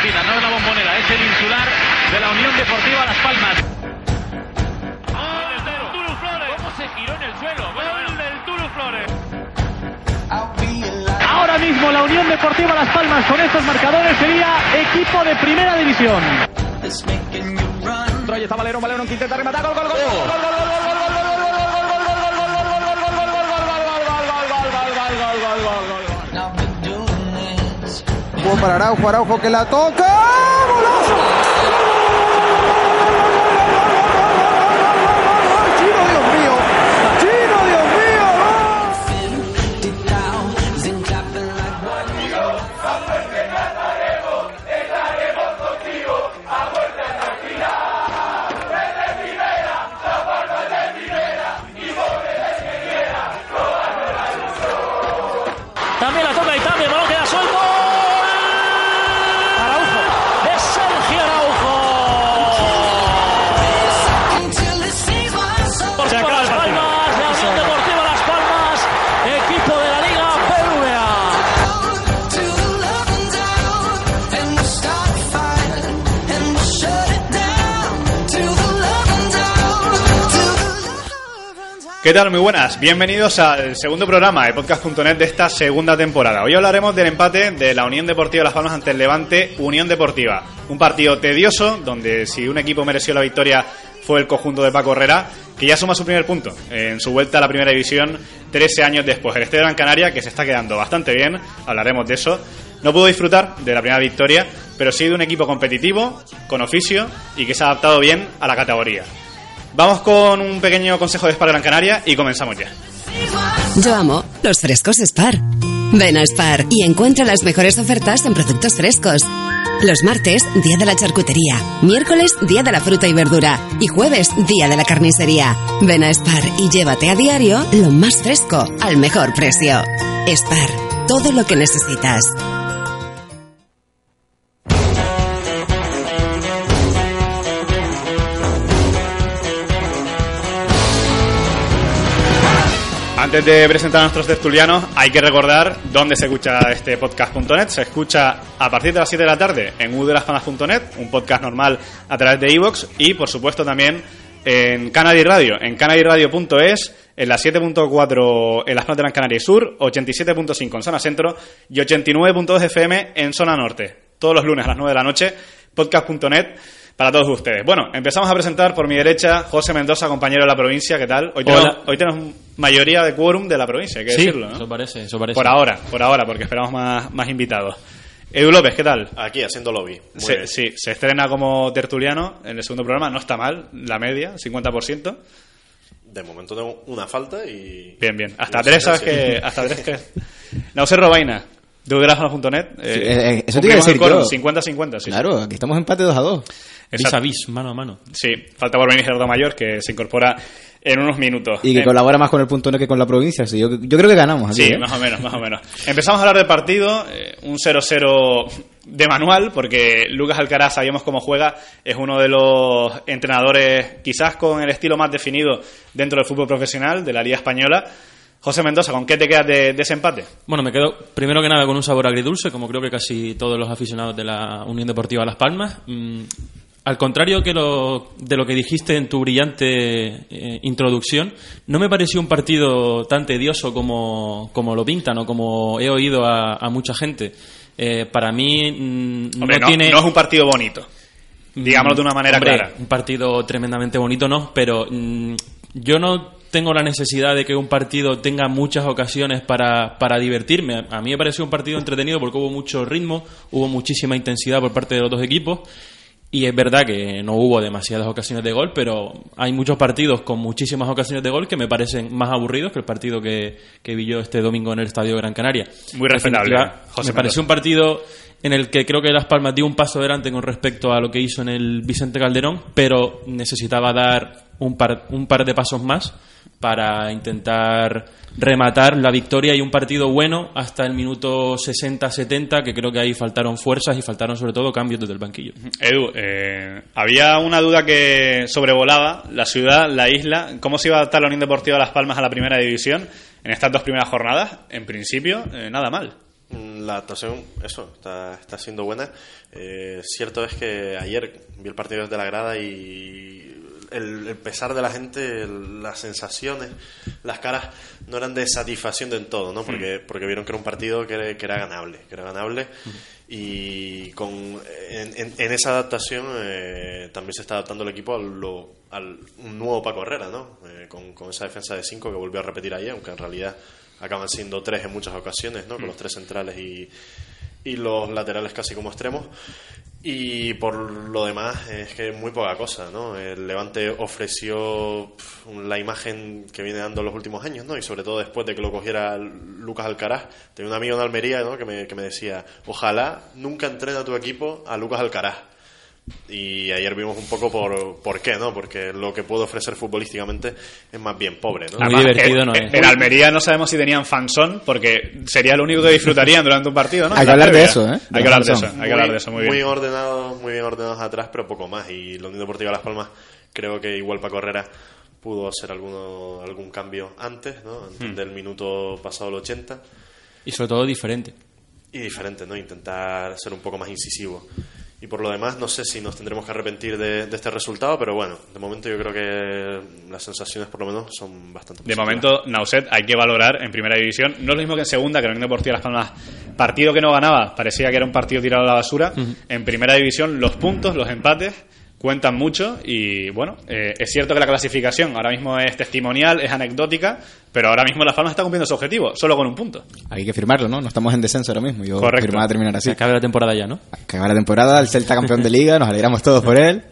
No es la bombonera, es el insular de la Unión Deportiva Las Palmas. ¿Cómo se giró en el suelo? Gol del Tulu Flores. Ahora mismo la Unión Deportiva Las Palmas con estos marcadores sería equipo de primera división. Troy está Valero, Valero que intenta rematar, gol, gol, gol, gol, gol, gol, gol, para Araujo, Araujo que la toca. ¿Qué tal? Muy buenas. Bienvenidos al segundo programa de podcast.net de esta segunda temporada. Hoy hablaremos del empate de la Unión Deportiva Las Palmas ante el Levante Unión Deportiva. Un partido tedioso donde si un equipo mereció la victoria fue el conjunto de Paco Herrera, que ya suma su primer punto en su vuelta a la primera división 13 años después. El Estadio Gran Canaria, que se está quedando bastante bien, hablaremos de eso. No pudo disfrutar de la primera victoria, pero sí de un equipo competitivo, con oficio y que se ha adaptado bien a la categoría. Vamos con un pequeño consejo de Spar Gran Canaria y comenzamos ya. Yo amo los frescos Spar. Ven a Spar y encuentra las mejores ofertas en productos frescos. Los martes, día de la charcutería. Miércoles, día de la fruta y verdura. Y jueves, día de la carnicería. Ven a Spar y llévate a diario lo más fresco al mejor precio. Spar, todo lo que necesitas. Antes de presentar a nuestros tertulianos, hay que recordar dónde se escucha este podcast.net. Se escucha a partir de las 7 de la tarde en udelaspanas.net, un podcast normal a través de iVoox y, por supuesto, también en Canary Radio, en canadiaradio.es, en la 7.4 en las zonas de Gran Canaria Sur, 87.5 en zona centro y 89.2 FM en zona norte. Todos los lunes a las 9 de la noche, podcast.net para todos ustedes. Bueno, empezamos a presentar por mi derecha José Mendoza, compañero de la provincia. ¿Qué tal? Hoy tenemos, hoy tenemos mayoría de quórum de la provincia, hay que Sí, decirlo, ¿no? eso parece, eso parece. Por ahora, por ahora, porque esperamos más, más invitados. Edu López, ¿qué tal? Aquí haciendo lobby. Muy Se- bien. sí, se estrena como tertuliano en el segundo programa, no está mal, la media, 50%. De momento tengo una falta y. Bien, bien. Hasta No tres, ¿sabes que Hasta tres que. Nauser Robaina, de udelaspanas.net. Sí, eh, eso te iba a decir yo. 50-50, sí. Claro, aquí estamos empate 2 a 2. Vis a vis, mano a mano. Sí, falta por venir Gerardo Mayor, que se incorpora en unos minutos. Y que Eh, colabora más con el punto net que con la provincia. Sí, yo, yo creo que ganamos aquí. Sí, ¿eh? más o menos, más o menos. Empezamos a hablar del partido, eh, un 0-0 de manual, porque Lucas Alcaraz, sabíamos cómo juega, es uno de los entrenadores quizás con el estilo más definido dentro del fútbol profesional de la Liga Española. José Mendoza, ¿con qué te quedas de, de ese empate? Bueno, me quedo primero que nada con un sabor agridulce, como creo que casi todos los aficionados de la Unión Deportiva Las Palmas. Mm, al contrario que lo, de lo que dijiste en tu brillante eh, introducción, no me pareció un partido tan tedioso como, como lo pintan o como he oído a, a mucha gente. Eh, para mí mm, Hombre, no, no, tiene... no es un partido bonito, digámoslo de una manera Hombre, clara. Un partido tremendamente bonito, no, pero mm, yo no tengo la necesidad de que un partido tenga muchas ocasiones para, para divertirme. A mí me pareció un partido entretenido porque hubo mucho ritmo, hubo muchísima intensidad por parte de los dos equipos. Y es verdad que no hubo demasiadas ocasiones de gol, pero hay muchos partidos con muchísimas ocasiones de gol que me parecen más aburridos que el partido que, que vi yo este domingo en el Estadio Gran Canaria. Muy respetable, definitiva, José me pareció un partido en el que creo que Las Palmas dio un paso adelante con respecto a lo que hizo en el Vicente Calderón, pero necesitaba dar un par, un par de pasos más para intentar rematar la victoria y un partido bueno hasta el minuto 60-70, que creo que ahí faltaron fuerzas y faltaron sobre todo cambios desde el banquillo. Edu, eh, había una duda que sobrevolaba la ciudad, la isla. ¿Cómo se iba a adaptar la Unión Deportiva Las Palmas a la primera división en estas dos primeras jornadas? En principio, eh, nada mal. Mm, La actuación, eso, está, está siendo buena. Eh, cierto es que ayer vi el partido desde la grada y el, el pesar de la gente, el- las sensaciones, las caras no eran de satisfacción del todo, ¿no? Porque, porque vieron que era un partido que era, que era ganable, que era ganable y con, en, en- en esa adaptación eh, también se está adaptando el equipo a lo- al un nuevo Paco Herrera, ¿no? Eh, con, con esa defensa de 5 que volvió a repetir ayer, aunque en realidad acaban siendo tres en muchas ocasiones, ¿no? Con los tres centrales y, y los laterales casi como extremos. Y por lo demás es que muy poca cosa, ¿no? El Levante ofreció la imagen que viene dando los últimos años, ¿no? Y sobre todo después de que lo cogiera Lucas Alcaraz. Tenía un amigo en Almería, ¿no? Que me, que me decía, ojalá nunca entrena tu equipo a Lucas Alcaraz. Y ayer vimos un poco por, por qué, ¿no? Porque lo que puede ofrecer futbolísticamente es más bien pobre, ¿no? Muy divertido en, no es. en Almería no sabemos si tenían fansón, porque sería lo único que disfrutarían durante un partido, ¿no? Hay que la hablar de eso, ¿eh? Hay que hablar de eso, hay que hablar de eso, muy bien. ordenados, muy bien ordenados atrás, pero poco más. Y la Unión Deportiva Las Palmas creo que igual Paco Herrera pudo hacer alguno, algún cambio antes, ¿no? Antes Hmm. del minuto pasado el 80. Y sobre todo diferente. Y diferente, ¿no? Intentar ser un poco más incisivo. Y por lo demás, no sé si nos tendremos que arrepentir de, de este resultado, pero bueno, de momento yo creo que las sensaciones, por lo menos, son bastante De positivas. momento, Nauset hay que valorar en primera división. No es lo mismo que en segunda, que la Unión Deportiva Las Palmas, partido que no ganaba, parecía que era un partido tirado a la basura. En primera división, los puntos, los empates cuentan mucho y bueno, eh, es cierto que la clasificación ahora mismo es testimonial, es anecdótica, pero ahora mismo Las Palmas está cumpliendo su objetivo, solo con un punto. Hay que firmarlo, ¿no? No estamos en descenso ahora mismo. Yo Correcto. firmaba terminar así. Se acabe la temporada ya, ¿no? que acaba la temporada, el Celta campeón de liga, nos alegramos todos por él,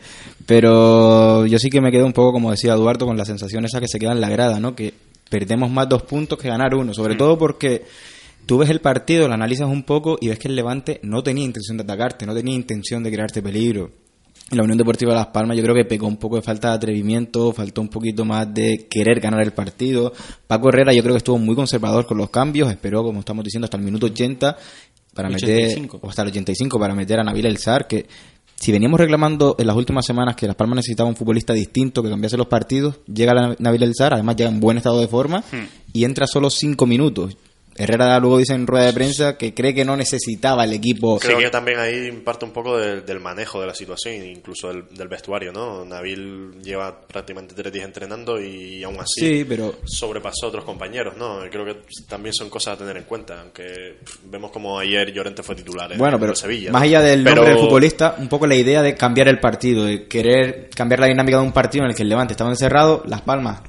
pero yo sí que me quedo un poco, como decía Eduardo, con la sensación esa que se queda en la grada, ¿no? Que perdemos más dos puntos que ganar uno, sobre todo porque tú ves el partido, lo analizas un poco y ves que el Levante no tenía intención de atacarte, no tenía intención de crearte peligro. En la Unión Deportiva Las Palmas yo creo que pecó un poco de falta de atrevimiento, faltó un poquito más de querer ganar el partido. Paco Herrera yo creo que estuvo muy conservador con los cambios, esperó, como estamos diciendo, hasta el minuto 80 para meter 85. o hasta el 85 para meter a Nabil El Sar, que si veníamos reclamando en las últimas semanas que Las Palmas necesitaba un futbolista distinto que cambiase los partidos, llega la- Nabil El Sar, además llega en buen estado de forma y entra solo 5 minutos. Herrera luego dice en rueda de prensa que cree que no necesitaba el equipo. Creo que también ahí parte un poco del, del manejo de la situación, incluso del, del vestuario, ¿no? Nabil lleva prácticamente tres días entrenando y aún así Sí, pero sobrepasó a otros compañeros, ¿no? Creo que también son cosas a tener en cuenta, aunque vemos como ayer Llorente fue titular en, Bueno, en pero Sevilla. más allá del Pero- nombre del futbolista, un poco la idea de cambiar el partido, de querer cambiar la dinámica de un partido en el que el Levante estaba encerrado, Las Palmas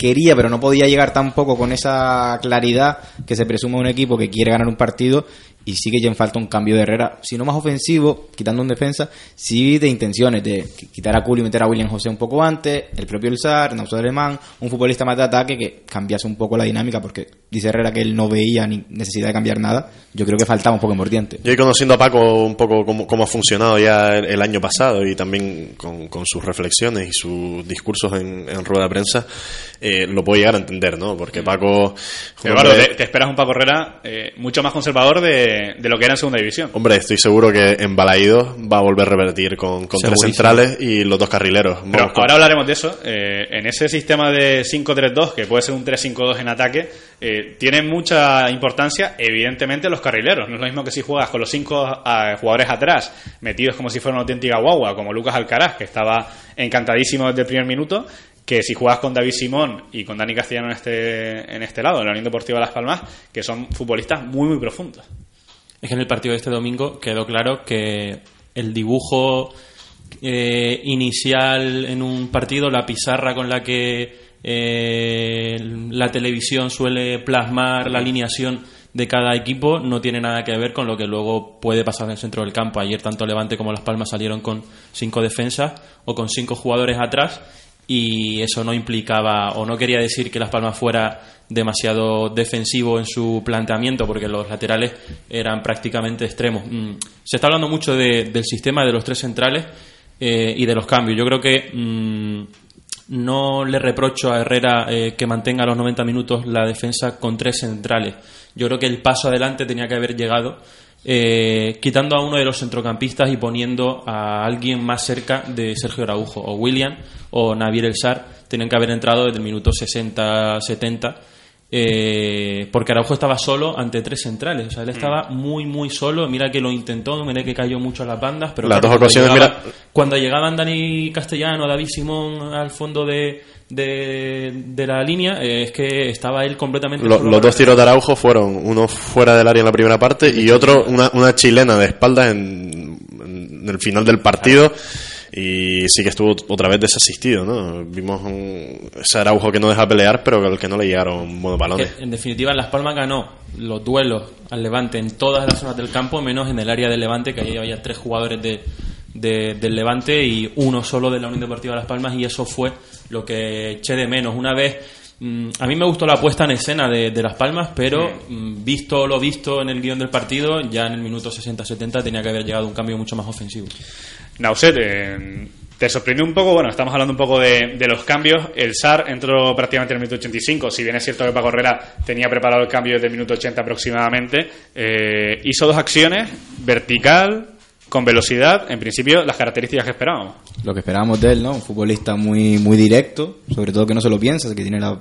quería, pero no podía llegar tampoco con esa claridad que se presume un equipo que quiere ganar un partido y sí que ya en falta un cambio de Herrera, si no más ofensivo, quitando un defensa, sí de intenciones de quitar a Culi y meter a William José un poco antes, el propio El Sar, Nauso Alemán, un futbolista más de ataque que cambiase un poco la dinámica porque dice Herrera que él no veía ni necesidad de cambiar nada, yo creo que faltaba un poco en mordiente. Yo conociendo a Paco un poco cómo, cómo ha funcionado ya el, año pasado y también con, sus reflexiones y sus discursos en rueda de prensa, eh, lo puedo llegar a entender, ¿no? Porque Paco... Eduardo, hombre, te, te esperas un Paco Herrera eh, mucho más conservador de, de lo que era en segunda división. Hombre, estoy seguro que en Balaídos va a volver a repetir con, con tres centrales y los dos carrileros. Pero Vamos con- ahora hablaremos de eso. Eh, en ese sistema de 5-3-2, que puede ser un 3-5-2 en ataque, eh, tienen mucha importancia, evidentemente, los carrileros. No es lo mismo que si juegas con los cinco jugadores atrás, metidos como si fuera una auténtica guagua, como Lucas Alcaraz, que estaba encantadísimo desde el primer minuto, que si juegas con David Simón y con Dani Castellano en este, en este lado, en la Unión Deportiva Las Palmas, que son futbolistas muy, muy profundos. Es que en el partido de este domingo quedó claro que el dibujo eh, inicial en un partido, la pizarra con la que eh, la televisión suele plasmar la alineación de cada equipo no tiene nada que ver con lo que luego puede pasar en el centro del campo. Ayer tanto Levante como Las Palmas salieron con cinco defensas o con cinco jugadores atrás y eso no implicaba o no quería decir que Las Palmas fuera demasiado defensivo en su planteamiento porque los laterales eran prácticamente extremos. Mm, Se está hablando mucho de- del sistema de los tres centrales eh, y de los cambios. Yo creo que mm, no le reprocho a Herrera eh, que mantenga los 90 minutos la defensa con tres centrales. Yo creo que el paso adelante tenía que haber llegado eh, quitando a uno de los centrocampistas y poniendo a alguien más cerca de Sergio Araujo, o William o Navier El Sar, tenían que haber entrado desde el minuto 60-70 eh, porque Araujo estaba solo ante tres centrales. O sea, él Mm. estaba muy, muy solo. Mira que lo intentó, mira que cayó mucho a las bandas. Pero Las claro, dos cuando ocasiones, llegaba- mira- Cuando llegaban Dani Castellano, David Simón al fondo de, de, de la línea, eh, es que estaba él completamente Lo- solo los dos tiros de Araujo fueron uno fuera del área en la primera parte y otro una, una chilena de espaldas en, en el final del partido y sí que estuvo otra vez desasistido, ¿no? Vimos un, ese Araujo que no deja pelear pero al que no le llegaron buenos balones. Que, en definitiva, en Las Palmas ganó los duelos al Levante en todas las zonas del campo, menos en el área del Levante, que ahí había tres jugadores de, de- del Levante y uno solo de la Unión Deportiva Las Palmas, y eso fue lo que eché de menos. Una vez, mm, a mí me gustó la puesta en escena de, de Las Palmas, pero mm, visto lo visto en el guion del partido, ya en el minuto 60-70 tenía que haber llegado un cambio mucho más ofensivo. Nauset, eh, te sorprendió un poco, bueno, estamos hablando un poco de, los cambios. El SAR entró prácticamente en el minuto 85, si bien es cierto que Paco Herrera tenía preparado el cambio desde el minuto 80 aproximadamente. eh, hizo dos acciones, vertical, con velocidad, en principio las características que esperábamos. Lo que esperábamos de él, ¿no? Un futbolista muy, muy directo, sobre todo que no se lo piensa, que tiene la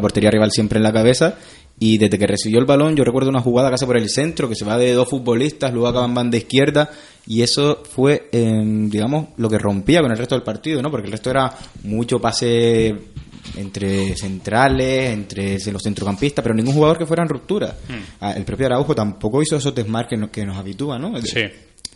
portería rival siempre en la cabeza. Y desde que recibió el balón, yo recuerdo una jugada casi por el centro, que se va de dos futbolistas, luego acaba en banda izquierda, y eso fue, eh, digamos, lo que rompía con el resto del partido, ¿no? Porque el resto era mucho pase entre centrales, entre los centrocampistas, pero ningún jugador que fuera en ruptura. Ah, El propio Araujo tampoco hizo esos desmarques que nos, que nos habitúa, ¿no? De, Sí.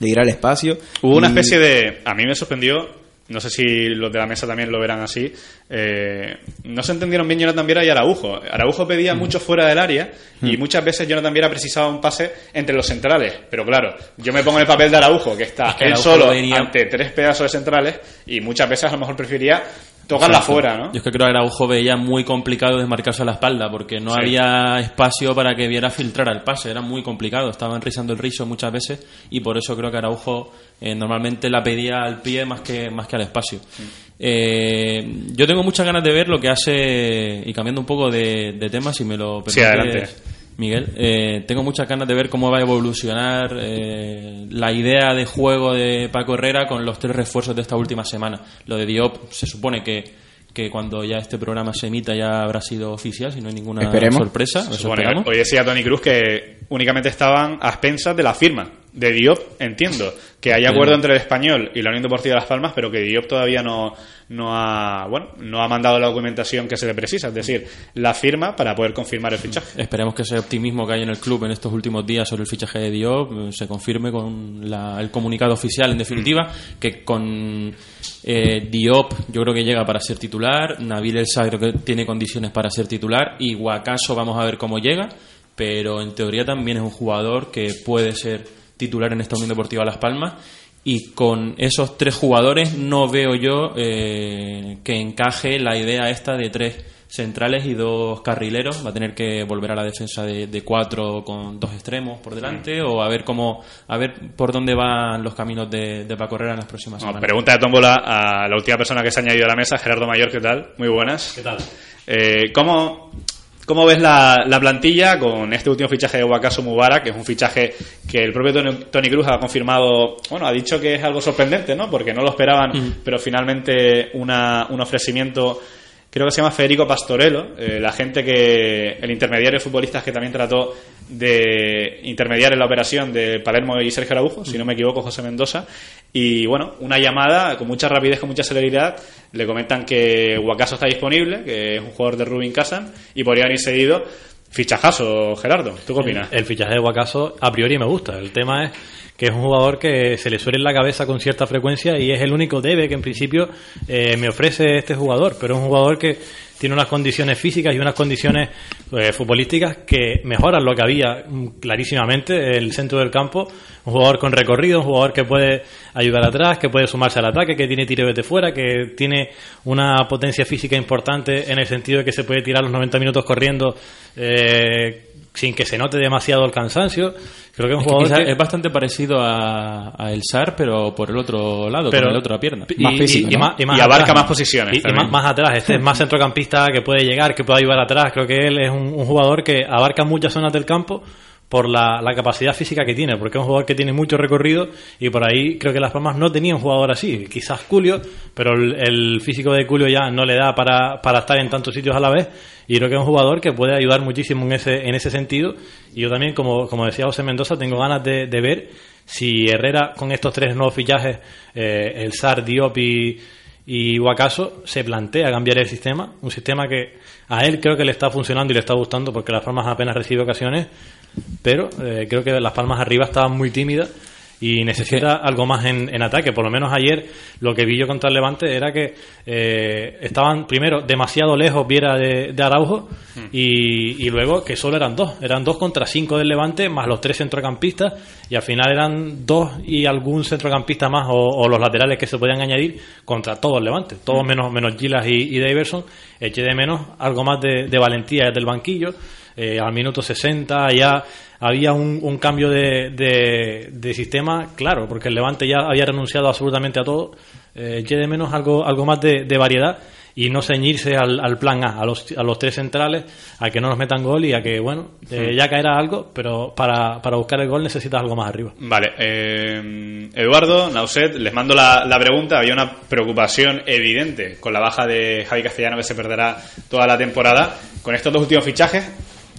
de ir al espacio. Hubo una especie de. A mí me sorprendió. No sé si los de la mesa también lo verán así. eh, no se entendieron bien Jonathan Viera y Araujo. Araujo pedía mucho fuera del área y muchas veces Jonathan Viera precisaba un pase entre los centrales. Pero claro, yo me pongo en el papel de Araujo, que está Es que él Araujo solo ante tres pedazos de centrales y muchas veces a lo mejor prefería tocarla Exacto. fuera, ¿no? Yo es que creo que Araujo veía muy complicado desmarcarse a la espalda porque no Sí. había espacio para que viera filtrar el pase, era muy complicado, estaban rizando el rizo muchas veces y por eso creo que Araujo eh, normalmente la pedía al pie más que, más que al espacio. Eh, yo tengo muchas ganas de ver lo que hace, y cambiando un poco de, de tema, si me lo Sí, permites, adelante. Miguel, eh, tengo muchas ganas de ver cómo va a evolucionar eh, la idea de juego de Paco Herrera con los tres refuerzos de esta última semana. Lo de Diop se supone que, que cuando ya este programa se emita ya habrá sido oficial, si no hay ninguna Esperemos. sorpresa. Esperamos. hoy decía Tony Cruz que únicamente estaban a expensas de la firma de Diop. Entiendo que hay acuerdo entre el español y la Unión Deportiva de Las Palmas, pero que Diop todavía no, no ha bueno no ha mandado la documentación que se le precisa, es decir, la firma para poder confirmar el fichaje. Esperemos que ese optimismo que hay en el club en estos últimos días sobre el fichaje de Diop eh, se confirme con la- el comunicado oficial, en definitiva, que con eh, Diop yo creo que llega para ser titular, Nabil El Sagro que tiene condiciones para ser titular y Guacaso vamos a ver cómo llega, pero en teoría también es un jugador que puede ser titular en esta Unión Deportiva Las Palmas y con esos tres jugadores no veo yo eh, que encaje la idea esta de tres centrales y dos carrileros. Va a tener que volver a la defensa de, de cuatro con dos extremos por delante o a ver cómo a ver por dónde van los caminos de, de Paco Herrera en las próximas No, semanas. pregunta de tómbola a la última persona que se ha añadido a la mesa, Gerardo Mayor, ¿qué tal? Muy buenas. ¿Qué tal? Eh, ¿cómo, ¿Cómo ves la, la plantilla con este último fichaje de Wakaso Mubarak, que es un fichaje que el propio Tony, Tony Cruz ha confirmado, bueno, ha dicho que es algo sorprendente, ¿no? Porque no lo esperaban, pero finalmente una, un ofrecimiento, creo que se llama Federico Pastorello, eh, la gente que, el intermediario de futbolistas que también trató de intermediar en la operación de Palermo y Sergio Araujo, si no me equivoco, José Mendoza, y bueno, una llamada con mucha rapidez, con mucha celeridad, le comentan que Wakaso está disponible, que es un jugador de Rubin Kazan, y podría venir seguido. Fichajazo, Gerardo, ¿tú qué opinas? El fichaje de Guacaso a priori me gusta. El tema es que es un jugador que se le suele en la cabeza con cierta frecuencia y es el único debe que en principio eh, me ofrece este jugador, pero es un jugador que tiene unas condiciones físicas y unas condiciones eh, futbolísticas que mejoran lo que había mm, clarísimamente el centro del campo, un jugador con recorrido, un jugador que puede ayudar atrás, que puede sumarse al ataque, que tiene tiro desde fuera, que tiene una potencia física importante en el sentido de que se puede tirar los 90 minutos corriendo eh, sin que se note demasiado el cansancio. Creo que es un que jugador que- es bastante parecido a, a El Sar, pero por el otro lado, Pero- con la otra pierna. y, Más y- físico, y ¿no? más, y más Y abarca atrás. más posiciones Y, más, más atrás. Este es más centrocampista que puede llegar, que puede ayudar atrás. Creo que él es un, un jugador que abarca muchas zonas del campo por la, la, capacidad física que tiene, porque es un jugador que tiene mucho recorrido y por ahí creo que Las Palmas no tenía un jugador así, quizás Julio, pero el, físico de Julio ya no le da para, para, estar en tantos sitios a la vez y creo que es un jugador que puede ayudar muchísimo en ese, en ese sentido. Y yo también, como, como decía José Mendoza, tengo ganas de, ver si Herrera con estos tres nuevos fichajes, eh, el SAR, Diop y, y se plantea cambiar el sistema, un sistema que a él creo que le está funcionando y le está gustando porque Las Palmas apenas recibe ocasiones, pero eh, creo que Las Palmas arriba estaban muy tímidas y necesita algo más en, en, ataque. Por lo menos ayer lo que vi yo contra el Levante era que eh, estaban primero demasiado lejos Viera de, de Araujo y, y, luego que solo eran dos. Eran dos contra cinco del Levante más los tres centrocampistas y al final eran dos y algún centrocampista más o, o los laterales que se podían añadir contra todo el Levante. Todos menos, menos Gilas y, y Daverson. Eché de menos algo más de, de valentía desde el banquillo. Eh, al minuto 60 ya había un, un cambio de, de, de, sistema, claro, porque el Levante ya había renunciado absolutamente a todo. Eh, de menos algo, algo más de, de variedad y no ceñirse al, al, plan A, a los, a los tres centrales, a que no nos metan gol y a que, bueno, eh, ya caerá algo, pero para, para buscar el gol necesitas algo más arriba. Vale, eh, Eduardo, Nauset, les mando la, la, pregunta. Había una preocupación evidente con la baja de Javi Castellano que se perderá toda la temporada. Con estos dos últimos fichajes,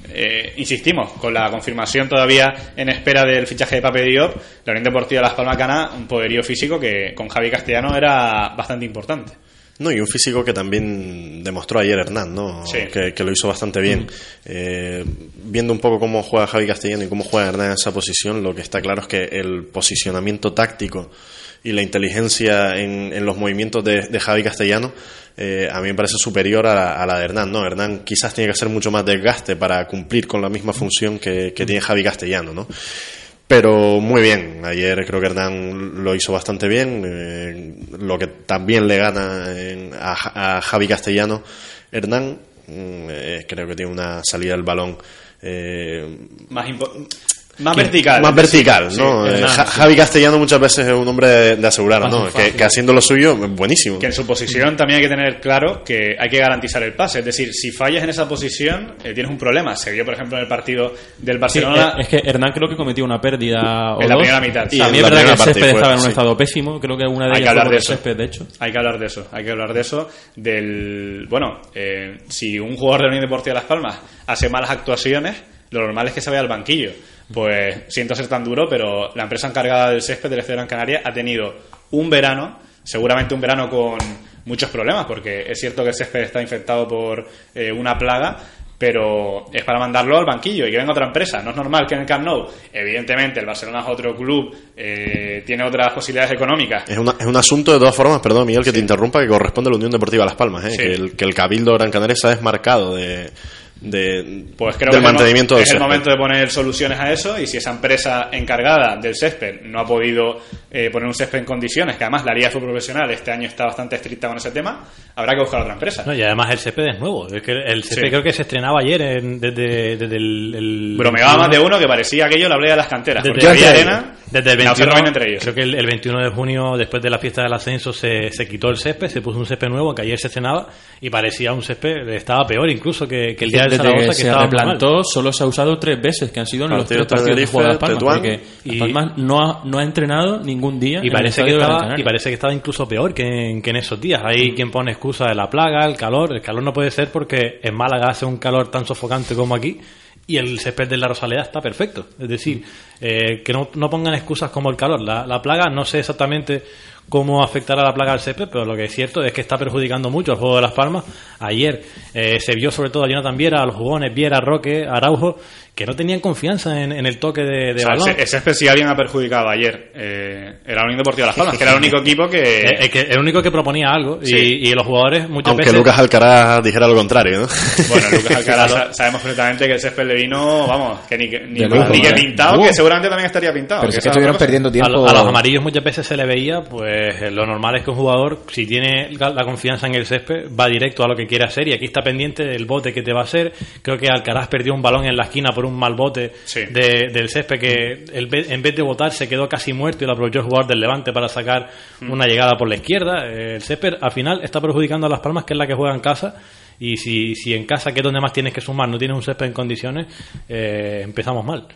eh, insistimos, con la confirmación todavía en espera del fichaje de Pape Diop, la Unión Deportiva Las Palmas gana un poderío físico que con Javi Castellano era bastante importante. No, y un físico que también demostró ayer Hernán, ¿no? Sí. Que, que, lo hizo bastante bien. Mm. Eh, viendo un poco cómo juega Javi Castellano y cómo juega Hernán en esa posición, lo que está claro es que el posicionamiento táctico y la inteligencia en, en los movimientos de, de Javi Castellano eh, a mí me parece superior a la, a la, de Hernán. No, Hernán quizás tiene que hacer mucho más desgaste para cumplir con la misma función que, que tiene Javi Castellano, ¿no? Pero muy bien, ayer creo que Hernán lo hizo bastante bien, eh, lo que también le gana en, a, a, Javi Castellano. Hernán eh, creo que tiene una salida del balón eh, más más vertical. Más vertical, ¿no? Sí, Javi Castellano muchas veces es un hombre de, de asegurar, ¿no? Que, que, haciendo lo suyo, buenísimo. Que en su posición también hay que tener claro que hay que garantizar el pase. Es decir, si fallas en esa posición, eh, tienes un problema. Se vio, por ejemplo, en el partido del Barcelona. Sí, es que Hernán creo que cometió una pérdida. O en la dos. primera mitad. Y también es verdad que el césped estaba en un estado pésimo. Creo que una de hay ellas que hablar de eso. césped, de hecho. Hay que hablar de eso. Hay que hablar de eso. Del. Bueno, eh, si un jugador de la Unión Deportiva de Las Palmas hace malas actuaciones, lo normal es que se vaya al banquillo pues siento ser tan duro, pero la empresa encargada del césped del Estadio Gran Canaria ha tenido un verano, seguramente un verano con muchos problemas, porque es cierto que el césped está infectado por eh, una plaga, pero es para mandarlo al banquillo y que venga otra empresa. No es normal que en el Camp Nou, evidentemente, el Barcelona es otro club, eh, tiene otras posibilidades económicas. Es, una, es, un asunto, de todas formas, perdón, Miguel, que sí. te interrumpa, que corresponde a la Unión Deportiva Las Palmas, ¿eh? Sí. que, el, que el Cabildo Gran Canaria se ha desmarcado de de, pues creo del que mantenimiento es del el momento de poner soluciones a eso y si esa empresa encargada del césped no ha podido eh, poner un césped en condiciones, que además la Liga de Fútbol Profesional este año está bastante estricta con ese tema, habrá que buscar otra empresa. No, y además el césped es nuevo, es que el césped sí. creo que se estrenaba ayer en, desde, desde el, el, Bromeaba más de uno que parecía aquello la playa de las canteras, desde, porque había arena, desde el 21, no entre ellos. creo que el, el, 21 de junio, después de la fiesta del ascenso, se, se quitó el césped, se puso un césped nuevo que ayer se estrenaba y parecía un césped, estaba peor incluso que, que el día Zaragoza, que se replantó solo se ha usado tres veces, que han sido en los tres partidos que juega Las Palmas, porque Las Palmas no ha, no ha entrenado ningún día. Y parece, que estaba, y parece que estaba incluso peor que en, que en esos días. Hay quien pone excusa de la plaga, el calor. El calor no puede ser porque en Málaga hace un calor tan sofocante como aquí y el césped de la Rosaleda está perfecto. Es decir, eh, que no, no, pongan excusas como el calor. La, la, plaga, no sé exactamente cómo afectará la plaga al césped, pero lo que es cierto es que está perjudicando mucho el juego de Las Palmas. Ayer eh, se vio sobre todo a Jonathan Viera, a los jugones Viera, Roque, Araujo, que no tenían confianza en, en el toque de, de o sea, balón. Ese, ese especial alguien ha perjudicado ayer. Eh, era la Unión Deportiva Las Palmas, que era el único equipo que... Eh, eh, que el único que proponía algo y, sí. y, los jugadores muchas Aunque veces... Lucas Alcaraz dijera lo contrario, ¿no? Bueno, Lucas Alcaraz sabemos perfectamente que el césped le vino, vamos, que ni, ni, lujo, ni que pintado, que seguramente también estaría pintado. Pero es que estuvieron perdiendo tiempo. A, lo, a, los amarillos muchas veces se le veía, pues lo normal es que un jugador, si tiene la confianza en el césped, va directo a lo que quiere hacer y aquí está pendiente del bote que te va a hacer. Creo que Alcaraz perdió un balón en la esquina por un mal bote sí. de, del césped que el, en vez de botar se quedó casi muerto y lo aprovechó el jugador del Levante para sacar mm. una llegada por la izquierda. El césped al final está perjudicando a Las Palmas, que es la que juega en casa. Y si, si en casa, que es donde más tienes que sumar, no tienes un césped en condiciones, eh, empezamos mal.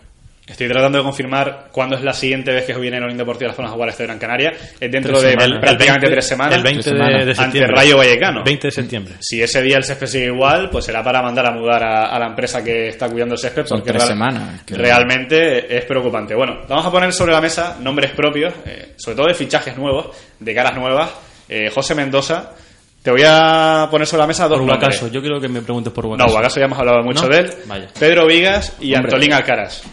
Estoy tratando de confirmar cuándo es la siguiente vez que viene el Unión Deportivo Las Palmas a jugar este Gran Canaria. Es dentro Tres de semanas. Prácticamente 20 tres semanas. El 20 Tres de, de Ante. Rayo Vallecano. 20 de septiembre. Si ese día el césped sigue igual, pues será para mandar a mudar a, a la empresa que está cuidando el césped. Son porque tres real- semanas, realmente es preocupante. Bueno, vamos a poner sobre la mesa nombres propios, eh, sobre todo de fichajes nuevos, de caras nuevas. Eh, José Mendoza, te voy a poner sobre la mesa dos Por nombres. Guacaso, yo quiero que me preguntes por No, Guacaso. Guacaso ya hemos hablado mucho ¿No? de él. Vaya. Pedro Vigas y Hombre. Antolín Alcaraz.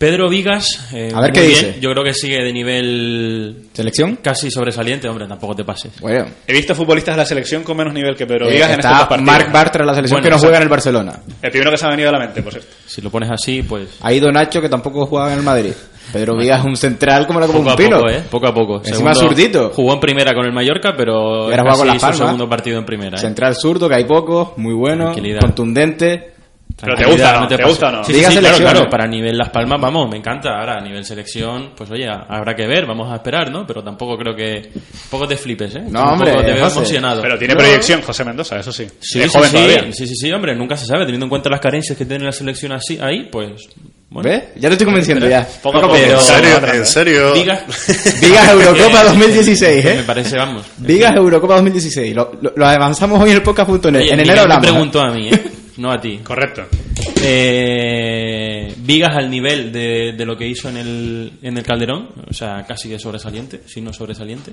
Pedro Vigas, eh, A ver muy qué bien. dice. Yo creo que sigue de nivel ¿Selección? casi sobresaliente, hombre, tampoco te pases. Bueno. He visto futbolistas de la selección con menos nivel que Pedro Eh, Vigas en estos dos está partidos. Marc Bartra, la selección Bueno, que no juega en el Barcelona. El primero que se ha venido a la mente, por cierto. Si lo pones así, pues Ha ido Nacho, que tampoco jugaba en el Madrid. Pedro Vigas es un central como la como poco un a pino. poco, ¿eh? Poco a poco. Encima zurdito. Jugó en primera con el Mallorca, pero con Las su Palmas. segundo partido en primera. ¿eh? Central zurdo, que hay pocos, muy bueno, contundente. Pero te gusta, ¿no? ¿Te gusta o no? Sí, sí, sí, claro, selección, claro. ¿eh? Para nivel Las Palmas, vamos, me encanta. Ahora, a nivel selección, pues oye, habrá que ver, vamos a esperar, ¿no? Pero tampoco creo que... Poco te flipes, ¿eh? No, hombre, poco te veo emocionado. Pero tiene No. proyección José Mendoza, eso sí. Sí, es sí, joven sí, todavía. sí, sí, sí, hombre, nunca se sabe, teniendo en cuenta las carencias que tiene la selección así, ahí, pues... Bueno, ¿Ves? Ya te estoy convenciendo ya. Poco a poco. Pero- ¿En serio? ¿En serio? Vigas... Vigas Eurocopa 2016, Me ¿eh? parece, vamos... Vigas Eurocopa 2016. Lo, lo- lo avanzamos hoy en el podcast.net. En enero me hablamos. ¿eh? preguntó a mí, ¿eh? No a ti. Correcto. Eh, Vigas al nivel de, de lo que hizo en el, en el Calderón, o sea, casi que sobresaliente, si no sobresaliente.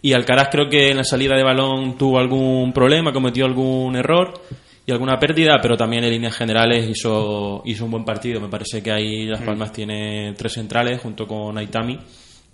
Y Alcaraz creo que en la salida de balón tuvo algún problema, cometió algún error y alguna pérdida, pero también en líneas generales hizo, hizo un buen partido. Me parece que ahí Las Palmas tiene tres centrales junto con Aitami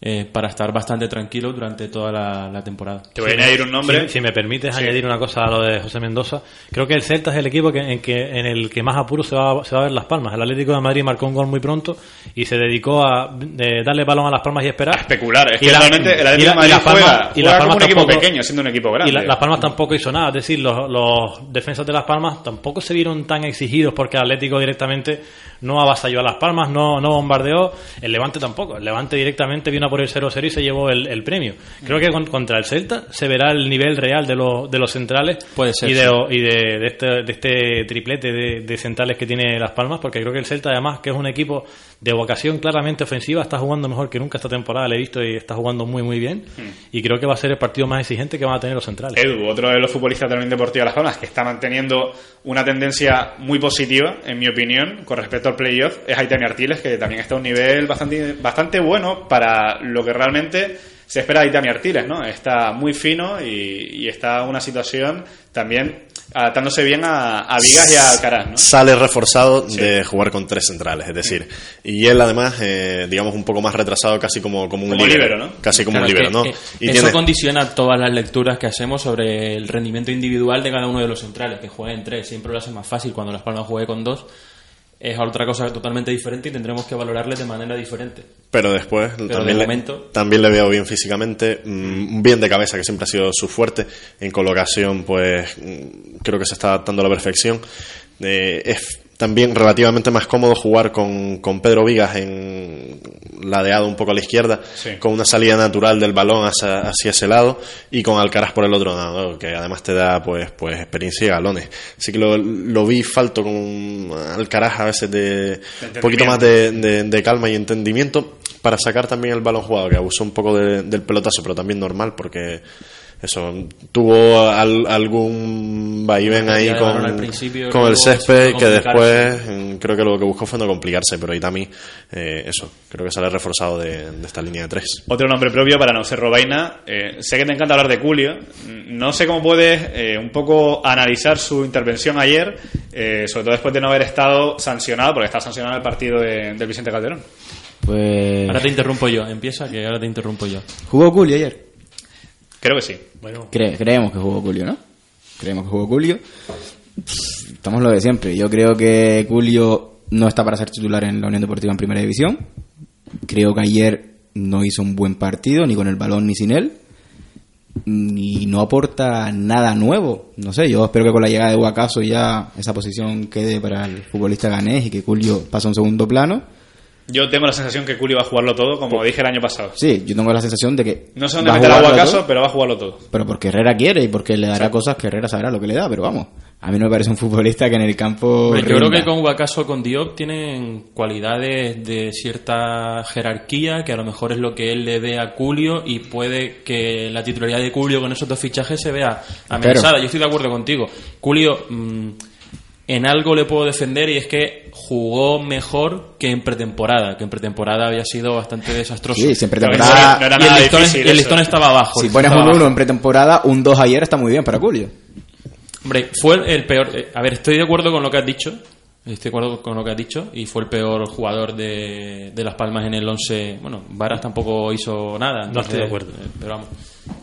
eh, para estar bastante tranquilo durante toda la, la temporada. Te voy a añadir un nombre. Si, si me permites Sí. añadir una cosa a lo de José Mendoza, creo que el Celta es el equipo que, en, que, en el que más apuro se va, se va a ver Las Palmas. El Atlético de Madrid marcó un gol muy pronto y se dedicó a eh, darle balón a Las Palmas y esperar. especular. Es Y que la- realmente el y Atlético la- de Madrid y Las Palmas- juega, y juega Las como un equipo pequeño, siendo un equipo grande. Y la- Las Palmas tampoco hizo nada, es decir, los, los defensas de Las Palmas tampoco se vieron tan exigidos porque el Atlético directamente no avasalló a Las Palmas, no, no bombardeó, el Levante tampoco, el Levante directamente vino a por el 0-0 y se llevó el, el premio. Creo que con- contra el Celta se verá el nivel real de, los de los centrales Puede ser, y, de, sí. lo- y de, de este, de este triplete de, de centrales que tiene Las Palmas, porque creo que el Celta además, que es un equipo de vocación claramente ofensiva, está jugando mejor que nunca esta temporada, le he visto y está jugando muy muy bien y creo que va a ser el partido más exigente que van a tener los centrales. Edu, otro de los futbolistas de la Unión Deportiva Las Palmas que está manteniendo una tendencia muy positiva, en mi opinión, con respecto al playoff, es Aitami Artiles, que también está a un nivel bastante, bastante bueno para lo que realmente se espera de Aitami Artiles, ¿no? Está muy fino y, y está en una situación también adaptándose bien a, a Vigas y a Alcaraz, ¿no? Sale reforzado de jugar con tres centrales, es decir, y él además, eh, digamos, un poco más retrasado, casi como, como un Como líbero, líbero, ¿no? Casi como Claro, un que, ¿no? eh, Y eso tiene- condiciona todas las lecturas que hacemos sobre el rendimiento individual de cada uno de los centrales, que jueguen tres. Siempre lo hace más fácil cuando Las Palmas juegue con dos. Es otra cosa totalmente diferente y tendremos que valorarle de manera diferente. Pero después momento- también le veo bien físicamente, mm, bien de cabeza, que siempre ha sido su fuerte. En colocación, pues mm, creo que se está adaptando a la perfección. Eh, es también relativamente más cómodo jugar con, con Pedro Vigas en ladeado un poco a la izquierda, Sí. con una salida natural del balón hacia, hacia ese lado y con Alcaraz por el otro lado, que además te da pues pues experiencia y galones. Así que lo, lo vi falto con Alcaraz a veces de un poquito más de, de- de calma y entendimiento para sacar también el balón jugado, que abusó un poco de- del pelotazo, pero también normal porque eso tuvo al- algún vaivén ahí con, con el césped que después mm, creo que lo que buscó fue no complicarse, pero Itami, eh, eso, creo que sale reforzado de, de esta línea de tres. Otro nombre propio para no ser Robaina. Eh, sé que te encanta hablar de Culio. No sé cómo puedes eh, un poco analizar su intervención ayer, eh, sobre todo después de no haber estado sancionado, porque está sancionado el partido de, del Vicente Calderón. Pues. Ahora te interrumpo yo. Empieza que ahora te interrumpo yo. ¿Jugó Julio ayer? Creo que sí. Bueno, Cre- creemos que jugó Julio, ¿no? Creemos que jugó Julio. Estamos lo de siempre. Yo creo que Julio no está para ser titular en la Unión Deportiva en Primera División. Creo que ayer no hizo un buen partido, ni con el balón ni sin él. Y no aporta nada nuevo. No sé, yo espero que con la llegada de Guacaso ya esa posición quede para el futbolista ganés y que Julio pase a un segundo plano. Yo tengo la sensación que Culio va a jugarlo todo, como dije el año pasado. Sí, yo tengo la sensación de que. No sé dónde meter a jugarlo Guacaso, todo. pero va a jugarlo todo. Pero porque Herrera quiere y porque le dará cosas que Herrera sabrá lo que le da, pero vamos. a mí no me parece un futbolista que en el campo. Hombre, yo creo que con Guacaso con Diop tienen cualidades de cierta jerarquía que a lo mejor es lo que él le dé a Culio y puede que la titularidad de Culio con esos dos fichajes se vea amenazada. Yo estoy de acuerdo contigo. Culio mm, en algo le puedo defender y es que jugó mejor que en pretemporada, que en pretemporada había sido bastante desastroso. Sí, siempre Pero temporada. no era y el listón, difícil y el eso. listón estaba abajo. Si pones un estaba 1 en pretemporada, un 2 ayer está muy bien para Julio. Hombre, fue el, el peor. eh, A ver, estoy de acuerdo con lo que has dicho. Estoy de acuerdo con lo que has dicho. Y fue el peor jugador de, de Las Palmas en el 11. Bueno, Varas tampoco hizo nada. No estoy de acuerdo. eh, Pero vamos.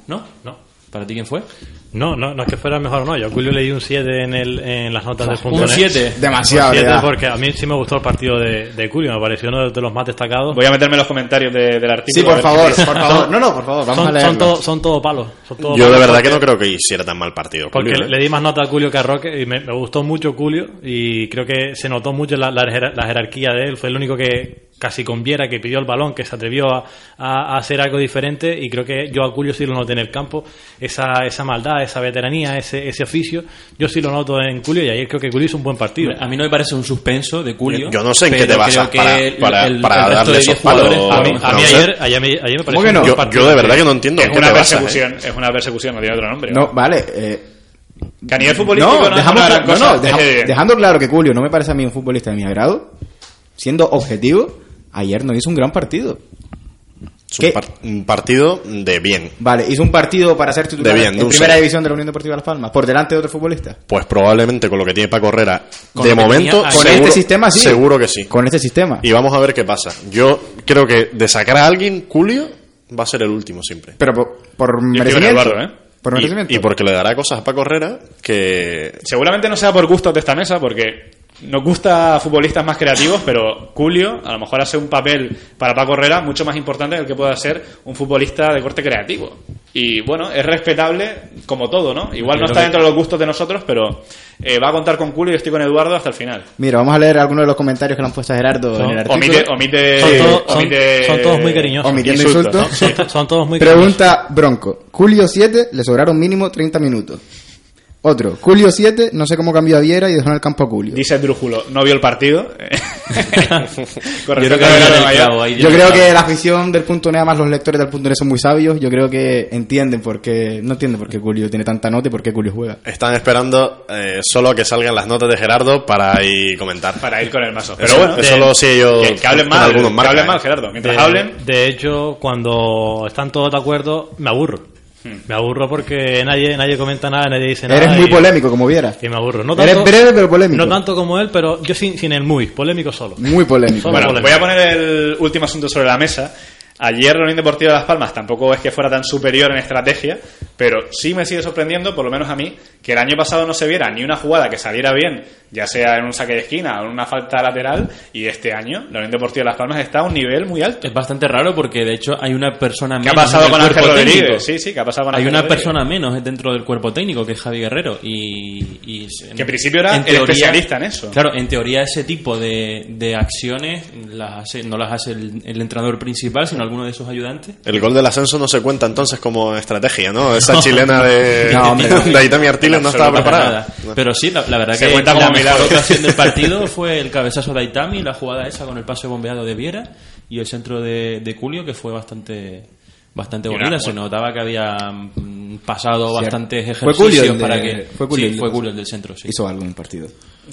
¿No? No. ¿Para ti quién fue? No, no, no es que fuera el mejor o no. Yo a Julio le di un 7 en, el, en las notas del punto Un net. 7. Demasiado, Un porque a mí sí me gustó el partido de, de Julio. Me pareció uno de los más destacados. Voy a meterme en los comentarios de- del artículo. Sí, a por favor, por favor. No, no, por favor, vamos a son, leerlo. son, todo, son todo palos. son todo Yo de verdad porque- que no creo que hiciera tan mal partido. Porque Julio, ¿eh? le di más nota a Julio que a Roque y me, me gustó mucho Julio y creo que se notó mucho la, la jerarquía de él. Fue el único que casi con Viera, que pidió el balón, que se atrevió a, a- a hacer algo diferente y creo que yo a Julio sí lo noté en el campo. Esa, esa maldad, esa veteranía, ese, ese oficio, yo sí lo noto en Julio y ayer creo que Julio hizo un buen partido. A mí no me parece un suspenso de Culio. Yo no sé en qué te basas para- para- el- para el darle esos 10 jugadores palos. a mí, a mí ayer, ayer, me, ayer me pareció que no? un buen Yo, partido. yo de verdad que no entiendo en Es una te basas. ¿eh? persecución, es una persecución, no tiene otro nombre. No, vale. Eh, Que a nivel futbolístico no, no, dejamos no, no, dejando claro que Julio no me parece a mí un futbolista de mi agrado, siendo objetivo, ayer no hizo un gran partido. Un, par- un partido de bien. Vale, hizo un partido para ser titular De bien, de en primera división de la Unión Deportiva Las Palmas, por delante de otro futbolista. Pues probablemente con lo que tiene Paco Herrera, Con de momento, tenía- Con seguro, este sistema sí. Seguro que sí. Con este sistema. Y vamos a ver qué pasa. Yo creo que de sacar a alguien, Julio va a ser el último siempre. Pero por, merecimiento. Eduardo, ¿eh? Por Y, merecimiento. y porque le dará cosas a Paco Herrera que Seguramente no sea por gustos de esta mesa, porque nos gusta futbolistas más creativos, pero Julio a lo mejor hace un papel para Paco Herrera mucho más importante que el que pueda ser un futbolista de corte creativo. Y bueno, es respetable como todo, ¿no? Igual no está dentro de los gustos de nosotros, pero eh, va a contar con Julio y estoy con Eduardo hasta el final. Mira, vamos a leer algunos de los comentarios que le han puesto a Gerardo Son- en el artículo. Omite, omite, Son omite- son todos muy cariñosos. Omitiendo insultos, insultos. ¿no? Son todos muy cariñosos. Pregunta Bronco. Julio 7 le sobraron mínimo 30 minutos. Otro. Julio 7 no sé cómo cambió a Viera y dejó en el campo a Julio. Dice Drújulo, no vio el partido. Yo creo que clavo, Yo creo que la afición del punto net, además los lectores del punto net son muy sabios. Yo creo que entienden por qué, no entienden por qué Julio tiene tanta nota y por qué Julio juega. están esperando eh, solo a que salgan las notas de Gerardo para ir comentar. Para ir con el mazo. Pero Eso, bueno, eso de- lo sé yo. que, que hablen mal, algunos que hablen mal, Gerardo. Mientras De, hablen, de hecho, cuando están todos de acuerdo, me aburro. Me aburro porque nadie nadie comenta nada, nadie dice nada. Eres muy y- polémico, como Viera. Y me aburro. No Eres tanto, breve pero polémico. no tanto como él, pero yo sin, sin el muy, polémico solo. Muy polémico. Solo Bueno, polémico. voy a poner el último asunto sobre la mesa. Ayer la Unión Deportiva de Las Palmas tampoco es que fuera tan superior en estrategia, pero sí me sigue sorprendiendo, por lo menos a mí, que el año pasado no se viera ni una jugada que saliera bien, ya sea en un saque de esquina o en una falta lateral, y este año la Unión Deportiva de Las Palmas está a un nivel muy alto. Es bastante raro porque de hecho hay una persona ¿Qué ha menos pasado en el con Ángel cuerpo Rodríguez? técnico. Sí, sí, ¿qué ha pasado con Hay Ángel una Rodríguez? persona menos dentro del cuerpo técnico que es Javi Guerrero y, y Que en principio era el especialista en eso. Claro, en teoría ese tipo de, de acciones las hace- no las hace el, el entrenador principal, sino alguno de sus ayudantes. El gol del ascenso no se cuenta entonces como estrategia, ¿no? Esa chilena de, No, hombre, de Aitami Artiles no estaba Para preparada. Pero sí, la, la verdad Se que cuenta como la mejor milagro. ocasión del partido fue el cabezazo de Aitami, la jugada esa con el pase bombeado de Viera y el centro de, de Culio que fue bastante bastante bonita. Se notaba que había mm, pasado Cierto. bastantes ejercicios el de- para que fue Culio sí, el de- fue Culio el del centro, sí. Hizo algo en el partido.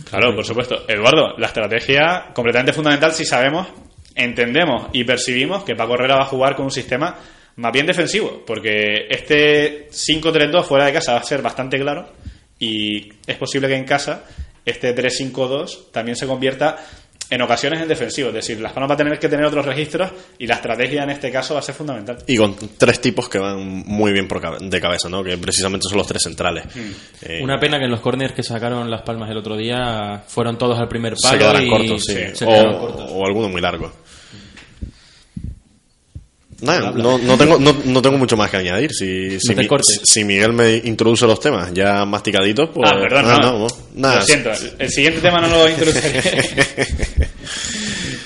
Claro, por supuesto. Eduardo, la estrategia completamente fundamental si sabemos, entendemos y percibimos que Paco Herrera va a jugar con un sistema más bien defensivo, porque este 5-3-2 fuera de casa va a ser bastante claro y es posible que en casa este 3-5-2 también se convierta en ocasiones en defensivo, es decir, Las Palmas va a tener que tener otros registros y la estrategia en este caso va a ser fundamental. Y con tres tipos que van muy bien por de cabeza, ¿no? Que precisamente son los tres centrales. Eh, Una pena que en los corners que sacaron las palmas el otro día fueron todos al primer palo se quedaran y cortos, sí. se o, quedaron cortos. o alguno muy largo. Nada, no, no, tengo, no, no tengo mucho más que añadir. Si, si, te Mi- cortes. si Miguel me introduce los temas ya masticaditos, pues. ah, perdón, nada, no. no, nada. Lo siento, el siguiente tema no lo introduciré.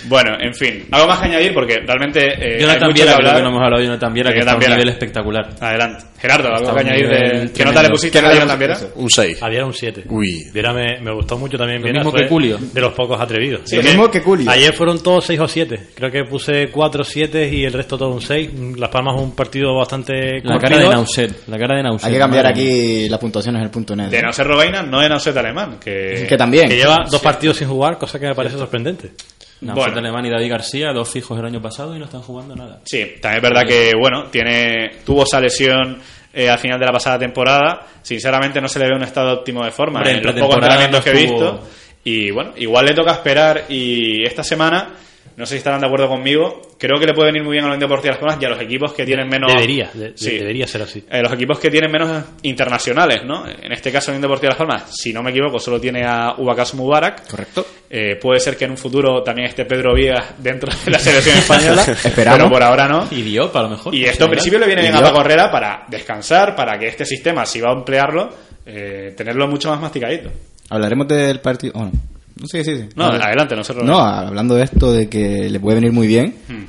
Bueno, en fin, algo más que añadir porque realmente eh, Jonathan mucho Viera, que creo que no hemos hablado de Jonathan Viera, De que está a un nivel espectacular. Adelante. Gerardo, algo que añadir de... ¿Qué nota le pusiste a Jonathan Viera? Un 6. Ayer un 7. Uy. Viera me, me gustó mucho también. Lo Viera, mismo fue que Culio. De los pocos atrevidos. Sí, Lo mismo que Culio. Ayer fueron todos 6 o 7. Creo que puse 4 7 y el resto todo un 6. Las Palmas un partido bastante La cara de Nauset, la cara de Nauset. Hay que cambiar aquí las puntuaciones en el punto net. De no ser Robaina, no de no ser alemán. Que... Que también. Que lleva dos partidos sin jugar, cosa que me parece sorprendente. Nauset Bueno. Alemán y David García, dos fijos el año pasado y no están jugando nada. Sí, también es verdad que, bueno, tiene tuvo esa lesión eh, al final de la pasada temporada. Sinceramente no se le ve un estado óptimo de forma Hombre, en los pocos entrenamientos que he visto. Y bueno, igual le toca esperar y esta semana, no sé si estarán de acuerdo conmigo, creo que le puede venir muy bien a la Unión Deportiva Las Palmas y a los equipos que tienen menos... Debería, de- de- Sí. debería ser así. Eh, los equipos que tienen menos internacionales, ¿no? En este caso, Unión Deportiva Las Palmas, si no me equivoco, solo tiene a Ubacas Mubarak. Correcto. Eh, puede ser que en un futuro también esté Pedro Viegas dentro de la selección española. Esperamos. Pero por ahora no. Y Diop, a lo mejor. Y esto en principio le viene bien a Paco Herrera para descansar, para que este sistema, si va a emplearlo, eh, tenerlo mucho más masticadito. Hablaremos del partido. No sé sí, sí. No, adelante, no se lo No, hablando de esto de que le puede venir muy bien, Hmm.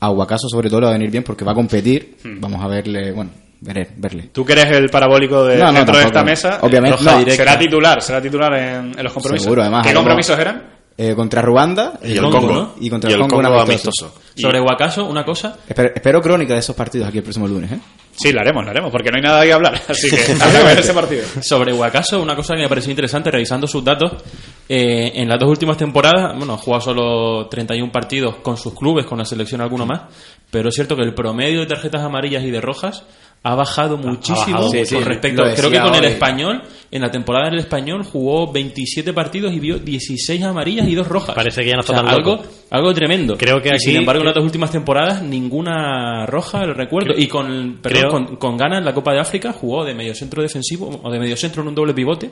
a Huacaso sobre todo le va a venir bien porque va a competir. Hmm. Vamos a verle, bueno, veré, verle. Tú que eres el parabólico de, No, no, dentro de esta mesa, Obviamente, no. será titular, será titular en, en los compromisos. Seguro, además, ¿Qué compromisos eran? Eh, contra Ruanda Y el Congo, Congo. ¿no? y contra Y el Congo, un Congo amistoso. amistoso. Sobre Huacaso, una cosa. Espero, espero crónica de esos partidos aquí el próximo lunes, ¿eh? Sí, lo haremos, lo haremos, porque no hay nada que hablar. Así que habrá de ese partido. Sobre Huacaso, una cosa que me pareció interesante, revisando sus datos, eh, en las dos últimas temporadas, bueno, ha jugado solo 31 partidos con sus clubes, con la selección alguno más, pero es cierto que el promedio de tarjetas amarillas y de rojas ha bajado muchísimo bajado. Sí, sí, con respecto, creo que con el español, en la temporada del español jugó 27 partidos y vio 16 amarillas y dos rojas. Parece que ya no está O sea, tan algo, loco. algo tremendo. Creo que Y sin embargo, en las dos últimas temporadas, ninguna roja, lo recuerdo. Y con, perdón, Creo- con, con Ghana en la Copa de África jugó de medio centro defensivo o de medio centro en un doble pivote.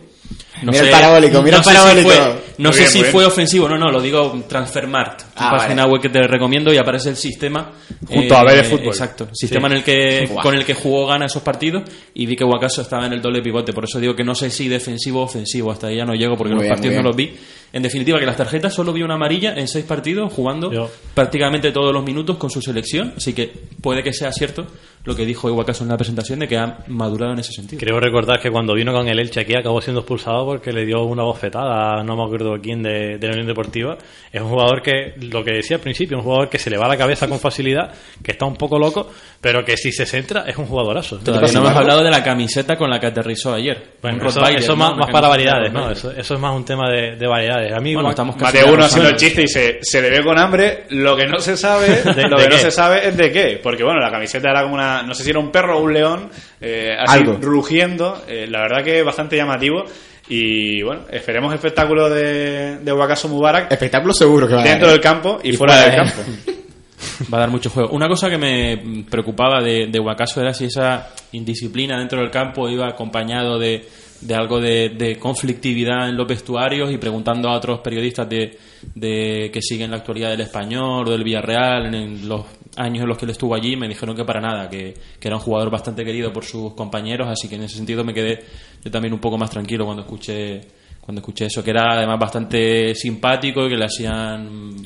No Mira el parabólico, mira el sé si parabólico. fue- no sé si fue ofensivo, no, no, lo digo Transfermarkt, Ah, página vale. web que te recomiendo y aparece el sistema. Junto a BD Fútbol. Exacto, sistema en el que, con el que jugó Ghana esos partidos y vi que Wakaso estaba en el doble pivote. Por eso digo que no sé si defensivo o ofensivo, hasta ahí ya no llego porque Muy los bien, partidos no los vi. En definitiva, que las tarjetas solo vi una amarilla en seis partidos jugando Yo- prácticamente todos los minutos con su selección, así que puede que sea cierto lo que dijo Iwakaso en la presentación de que ha madurado en ese sentido. Creo recordar que cuando vino con el Elche aquí acabó siendo expulsado porque le dio una bofetada, no me acuerdo quién, de, de la Unión Deportiva. Es un jugador que, lo que decía al principio, un jugador que se le va la cabeza con facilidad, que está un poco loco, pero que si se centra es un jugadorazo. Todavía no hemos hablado de la camiseta con la que aterrizó ayer. Bueno, eso, Rottweiler, eso ¿no? más, más para variedades, ¿no? Eso, eso es más un tema de, de variedades. A mí, Bueno, estamos casi uno haciendo el chiste y se, se le ve con hambre. Lo que no se sabe, ¿De- lo de que no qué? se sabe es de qué. Porque bueno, la camiseta era como una, no sé si era un perro o un león, eh, así Algo. rugiendo. Eh, la verdad que bastante llamativo. Y bueno, esperemos espectáculo de, de Wakaso Mubarak Espectáculo seguro que va a dentro del campo y, Y fuera, fuera del de- campo. Va a dar mucho juego. Una cosa que me preocupaba de, de Wakaso era si esa indisciplina dentro del campo iba acompañado de, de algo de, de conflictividad en los vestuarios y preguntando a otros periodistas de, de que siguen la actualidad del español o del Villarreal en, en los años en los que él estuvo allí, me dijeron que para nada, que, que era un jugador bastante querido por sus compañeros, así que en ese sentido me quedé yo también un poco más tranquilo cuando escuché cuando escuché eso, que era además bastante simpático y que le hacían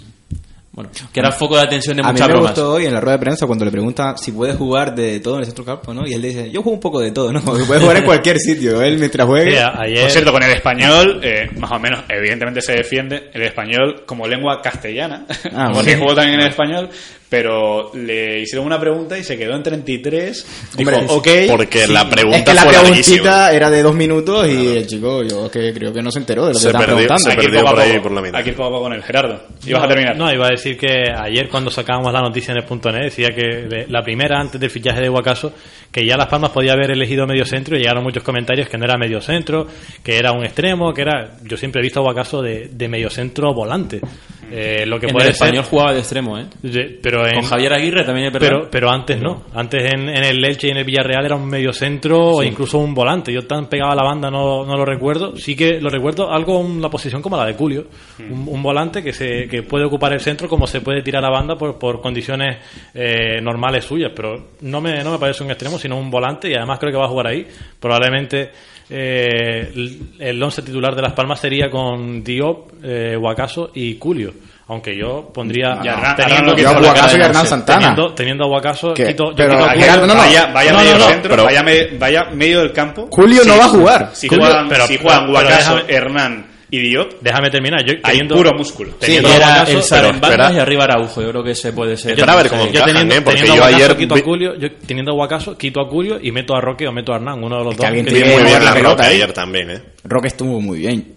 bueno, que era el foco de atención de A mí muchas me bromas. gustó hoy en la rueda de prensa cuando le preguntan si puede jugar de todo en el centro campo, ¿no? Y él dice, yo juego un poco de todo, ¿no? Puede jugar en cualquier sitio. Él mientras juegue... sí, a- ayer, Por cierto, con el español, eh, más o menos, evidentemente se defiende el español como lengua castellana, Ah, porque bueno. jugó también en español, pero le hicieron una pregunta y se quedó en 33. Dijo, ok. Porque sí. la pregunta es que la fue preguntita era de dos minutos y el chico, yo que creo que no se enteró de lo que Se perdió, preguntando. se perdió por ahí poco. por la mitad. Hay que ir poco a poco con el Gerardo. Ibas a terminar. No, iba a decir que ayer cuando sacábamos la noticia en el punto net decía que de- la primera antes del fichaje de Guacaso que ya Las Palmas podía haber elegido medio centro y llegaron muchos comentarios que no era medio centro, que era un extremo, que era yo siempre he visto a Guacaso de, de medio centro volante. Eh, lo que en puede el español ser, jugaba de extremo, ¿eh? pero en, Con Javier Aguirre también es verdad. pero, pero antes no. Antes en, en el Elche y en el Villarreal era un medio centro o incluso un volante. Yo tan pegado a la banda no, no lo recuerdo. Sí que lo recuerdo algo en la posición como la de Julio. Un, un volante que se que puede ocupar el centro como se puede tirar a banda por, por condiciones eh, normales suyas. Pero no me, no me parece un extremo, sino un volante y además creo que va a jugar ahí. Probablemente eh, el- once titular de Las Palmas sería con Diop, eh, Guacaso y Julio. Aunque yo pondría Y Hernán- teniendo, Yo a Guacaso y Hernán. Santana. teniendo, teniendo a Guacaso, quito, yo pero quito a no, no. vaya, vaya No, medio no, centro, pero- vaya, me- vaya medio del campo. Julio no va a jugar. Si Julio, juegan, pero- si juegan pero Guacaso, déjame- Hernán y Diop, Déjame terminar. Yo, hay teniendo, puro músculo. teniendo Y a era el Sar pero en bandas espera. y arriba Araujo. Yo creo que ese puede ser. Espera a ver cómo yo encajan, teniendo, ¿eh? Porque teniendo yo ayer quito vi- a Julio, yo teniendo Guacaso, quito a Julio y meto a Roque o meto a Hernán, uno de los que dos. alguien Que que muy bien la pelota ayer también, ¿eh? Roque estuvo muy bien.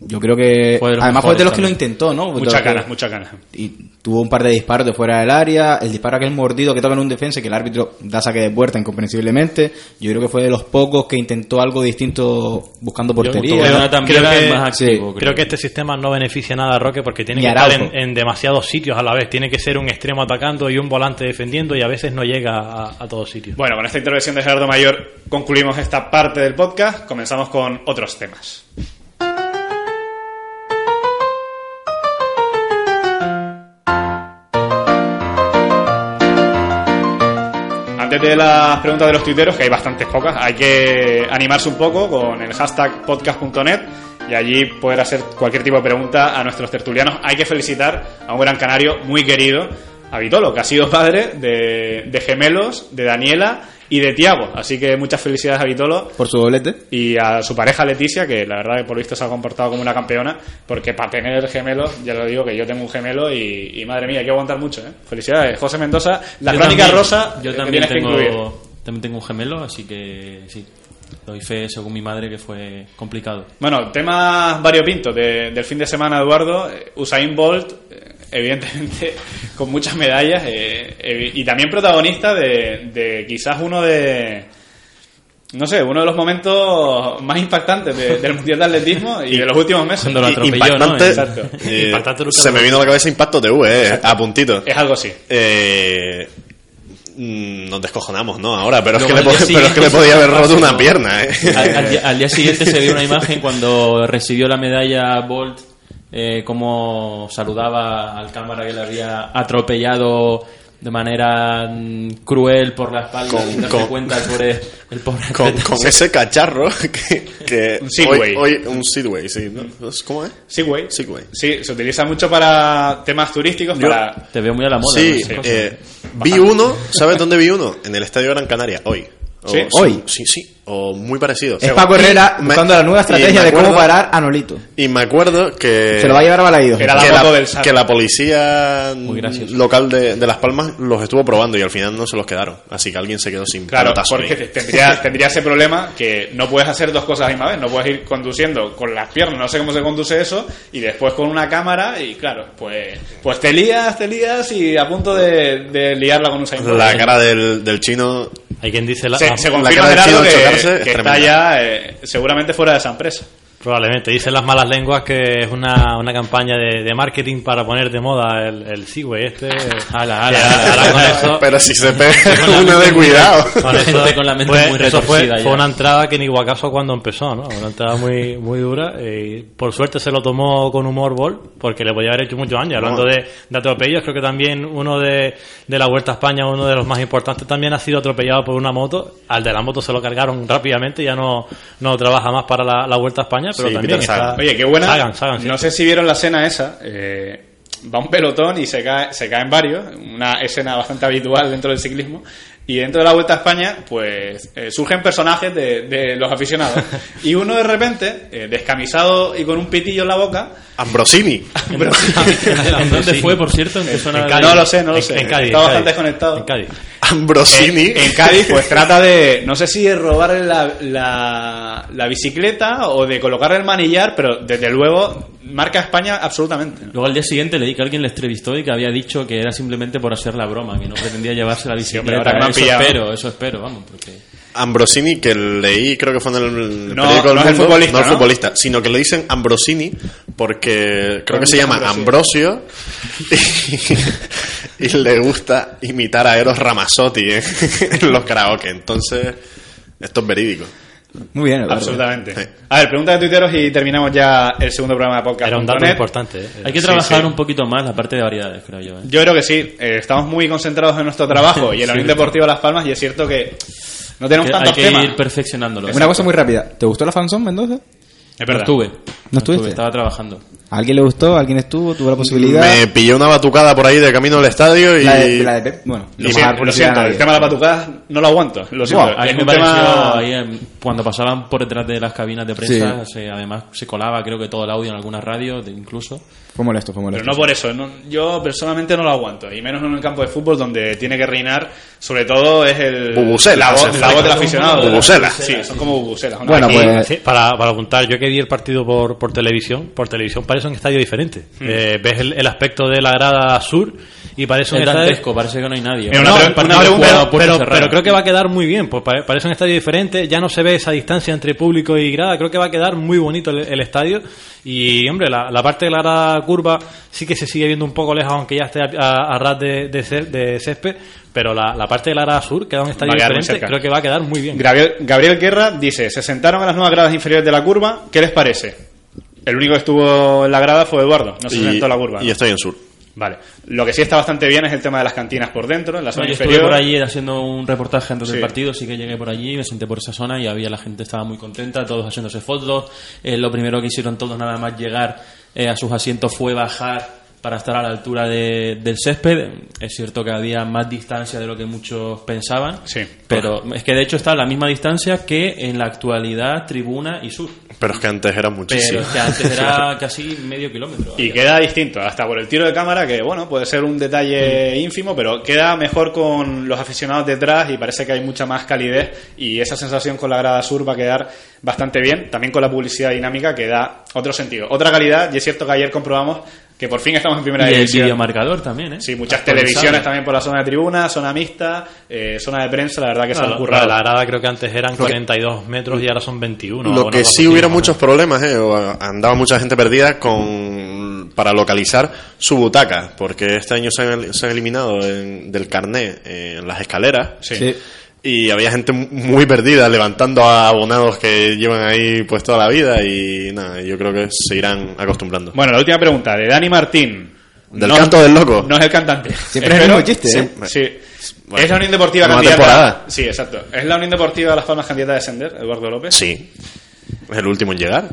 Yo creo que Fue de los además fue de los que lo intentó, ¿no? Muchas ganas, muchas ganas. y tuvo un par de disparos de fuera del área, el disparo aquel mordido que toca en un defensa y que el árbitro da saque de puerta incomprensiblemente. Yo creo que fue de los pocos que intentó algo distinto buscando portería. Creo- Jonathan creo que- sí. Creo este sistema no beneficia nada a Roque porque tiene Ni que estar en demasiados sitios a la vez. Tiene que ser un extremo atacando y un volante defendiendo y a veces no llega a, a todos sitios. Bueno, con esta intervención de Gerardo Mayor concluimos esta parte del podcast. Comenzamos con otros temas. Antes de las preguntas de los tuiteros, que hay bastantes pocas, hay que animarse un poco con el hashtag podcast.net y allí poder hacer cualquier tipo de pregunta a nuestros tertulianos. Hay que felicitar a un gran canario muy querido, a Vitolo, que ha sido padre de, de gemelos, de Daniela y de Tiago. Así que muchas felicidades a Vitolo Por su doblete. y a su pareja Leticia, que la verdad que por lo visto se ha comportado como una campeona, porque para tener gemelos, ya lo digo que yo tengo un gemelo y, y madre mía, hay que aguantar mucho, ¿eh? Felicidades, José Mendoza, la Yo crónica rosa Yo que también tienes que incluir. tengo, también tengo un gemelo, así que sí. Doy fe, según mi madre, que fue complicado. Bueno, temas variopintos de- del fin de semana, Eduardo. Eh, Usain Bolt, eh, evidentemente, con muchas medallas eh, evi- y también protagonista de, de quizás uno de. No sé, uno de los momentos más impactantes de- del Mundial de Atletismo y de los últimos meses. Cuando lo atropelló, impactante, ¿no? Exacto. eh, Impactante se me vino a la cabeza Impacto TV, eh, a puntito. Es algo así. Eh, mm, nos descojonamos, ¿no? Ahora, pero es, que le, pero es que le podía haber roto una pierna, ¿eh? Al, al día, al día siguiente se vio una imagen cuando recibió la medalla Bolt, eh, como saludaba al cámara que le había atropellado de manera mm, cruel por la espalda Con- sin darse con- cuenta el pobre, el pobre con, con ese cacharro que, que Un Segway. hoy, hoy- un Segway, sí, ¿no? ¿cómo es? Segway. Segway. Sí, se utiliza mucho para temas turísticos, Yo- para... Te veo muy a la moda. Sí, eh, vi uno, ¿sabes dónde vi uno? En el Estadio Gran Canaria, hoy. O- ¿Sí? Hoy. Sí, sí, o muy parecido. Es Paco Herrera buscando la nueva estrategia de cómo parar a Nolito. Y me acuerdo que... Se lo va a llevar a Balaído. Era la que, la, del que la policía Muy local de, de Las Palmas los estuvo probando y al final no se los quedaron. Así que alguien se quedó sin Claro, pelotazo porque ahí. tendría, tendría ese problema que no puedes hacer dos cosas a la misma vez. No puedes ir conduciendo con las piernas, no sé cómo se conduce eso, y después con una cámara, y claro, pues, pues te lías, te lías y a punto de, de liarla con un. La cara del, del chino... Hay quien dice la, Se, se la confirma, cara de Gerardo, Chino que, es que está ya eh, seguramente fuera de esa empresa. Probablemente. Dicen las malas lenguas que es una, una campaña de, de marketing para poner de moda el, el Segway este. Ala, ala, ala. ahora con eso- Pero si se pega uno de cuidado. con eso, Gente con la mente fue, muy eso fue, retorcida ya. fue una entrada que ni Guacaso cuando empezó, ¿no? Una entrada muy, muy dura. Y por suerte se lo tomó con humor Ball, porque le podía haber hecho muchos años. Hablando de, de atropellos, creo que también uno de, de la Vuelta a España, uno de los más importantes, también ha sido atropellado por una moto. Al de la moto se lo cargaron rápidamente, ya no, no trabaja más para la, la Vuelta a España, pero Sí, también Peter Sagan. está. Oye, qué buena. Sagan, Sagan, sí. no sé si vieron la escena esa. eh, va un pelotón y se, cae, se caen varios. Una escena bastante habitual dentro del ciclismo. Y dentro de la Vuelta a España, pues eh, surgen personajes de, de los aficionados. Y uno de repente, eh, descamisado y con un pitillo en la boca. Ambrosini. ¿En dónde fue, por cierto? ¿En qué zona de- no lo sé, no lo En- sé. en Cádiz, Está en bastante desconectado. En Cádiz. Ambrosini. En, en Cádiz, pues trata de, no sé si de robarle la, la, la bicicleta o de colocarle el manillar, pero desde luego marca España absolutamente. Luego al día siguiente leí que alguien le entrevistó y que había dicho que era simplemente por hacer la broma, que no pretendía llevarse la bicicleta. eso espero, eso espero, vamos, porque... Ambrosini, que leí, creo que fue en el No, periódico del no es el futbolista, no el ¿no? futbolista, sino que le dicen Ambrosini porque creo que se llama Ambrosio y, y le gusta imitar a Eros Ramazzotti en, en los karaoke. Entonces, esto es verídico. Muy bien, Eduardo. Absolutamente. Sí. A ver, pregunta de tuiteros y terminamos ya el segundo programa de podcast. Era un dato importante. ¿eh? Hay que Sí, trabajar sí. un poquito más la parte de variedades, creo yo. ¿eh? Yo creo que sí. eh, estamos muy concentrados en nuestro trabajo y en la Unión Deportiva Las Palmas y es cierto que no tenemos Que tantos hay que temas. ir perfeccionándolo. Una cosa muy rápida. ¿Te gustó la fanzone, Mendoza? Es verdad. estuve. ¿No estuviste? Estaba trabajando. ¿A alguien le gustó? ¿A alguien estuvo? ¿Tuvo la posibilidad? Me pillé una batucada por ahí de camino al estadio y... La de, la de bueno, Lo no siento, lo siento, el tema de la patucada no lo aguanto. Lo siento. A mí Es me un pareció, tema- ahí en- cuando pasaban por detrás de las cabinas de prensa, se- además se colaba creo que todo el audio en algunas radios incluso. Fue molesto, fue Pero molesto. no por eso, no- yo personalmente no lo aguanto, y menos en un campo de fútbol donde tiene que reinar, sobre todo es el Bubucela, la voz, la voz del aficionado. Bubusela. Sí, son como bubuselas. ¿no? Bueno, Aquí- pues- Sí, para, para apuntar, yo que vi el partido por, por televisión, por televisión parece un estadio diferente. Hmm. Eh, ves el, el aspecto de la grada sur y parece un Es estadio... dantesco, parece que no hay nadie. No, pero, cerrada. pero creo que va a quedar muy bien, pues pare- parece un estadio diferente, ya no se ve esa distancia entre público y grada, creo que va a quedar muy bonito el, el estadio y hombre, la, la parte de la grada curva sí que se sigue viendo un poco lejos aunque ya esté a, a- a ras de, de, de césped, pero la, la parte de la grada sur queda un estadio diferente, creo que va a quedar muy bien. Gabriel, Gabriel Guerra dice, se sentaron a las nuevas gradas inferiores de la curva, ¿qué les parece? El único que estuvo en la grada fue Eduardo, no se y, sentó en la curva. y ¿no? estoy en sur. Vale. Lo que sí está bastante bien es el tema de las cantinas por dentro, en la No, zona yo estuve inferior. por allí haciendo un reportaje antes Sí. del partido, sí que llegué por allí, me senté por esa zona y había la gente estaba muy contenta, todos haciéndose fotos. Eh, lo primero que hicieron todos nada más llegar eh, a sus asientos fue bajar para estar a la altura de- del césped. Es cierto que había más distancia de lo que muchos pensaban, Sí. pero es que de hecho está a la misma distancia que en la actualidad tribuna y sur. Pero es que antes era Pero muchísimo. es que antes era casi medio kilómetro. Y queda distinto, hasta por el tiro de cámara, que bueno, puede ser un detalle ínfimo, pero queda mejor con los aficionados detrás y parece que hay mucha más calidez y esa sensación con la grada sur va a quedar bastante bien, también con la publicidad dinámica que da otro sentido. Otra calidad, y es cierto que ayer comprobamos que por fin estamos en primera y el división. videomarcador también, ¿eh? Sí, muchas televisiones también por la zona de tribuna, zona mixta, eh, zona de prensa, la verdad que se han la- currado. la grada creo que antes eran 42 metros y ahora son 21. Lo que sí o muchos problemas, eh, o andaba mucha gente perdida con para localizar su butaca, porque este año se han, se han eliminado en- del carné eh, en las escaleras Sí. Sí. Y había gente muy perdida levantando a abonados que llevan ahí pues toda la vida y nada, yo creo que se irán acostumbrando. Bueno, la última pregunta, de Dani Martín. Del No- canto del loco. No es el cantante. Siempre es el mismo chiste, ¿eh? Sí. Bueno, es la Unión Deportiva candidata. temporada. Sí, exacto. Es la Unión Deportiva de Las Palmas candidata a descender, Eduardo López. Sí. Es el último en llegar.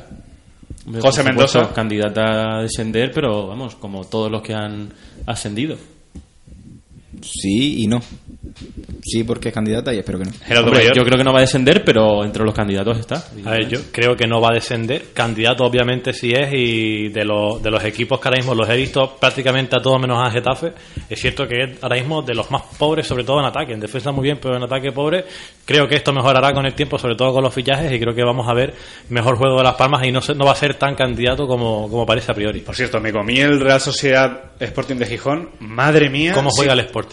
José supuesto, Mendoza. candidata a descender, pero vamos, como todos los que han ascendido. Sí y no. Sí, porque es candidata y espero que no. Gerardo Hombre, yo creo que no va a descender, pero entre los candidatos está. A ver, yo creo que no va a descender. Candidato, obviamente, sí es. Y de, los de los equipos que ahora mismo los he visto prácticamente a todos menos a Getafe. Es cierto que es ahora mismo de los más pobres, sobre todo en ataque. En defensa muy bien, pero en ataque pobre. Creo que esto mejorará con el tiempo, sobre todo con los fichajes. Y creo que vamos a ver mejor juego de las palmas. Y no, se- no va a ser tan candidato como, como parece a priori. Por cierto, me comí el Real Sociedad Sporting de Gijón. Madre mía. ¿Cómo juega Sí. el Sporting?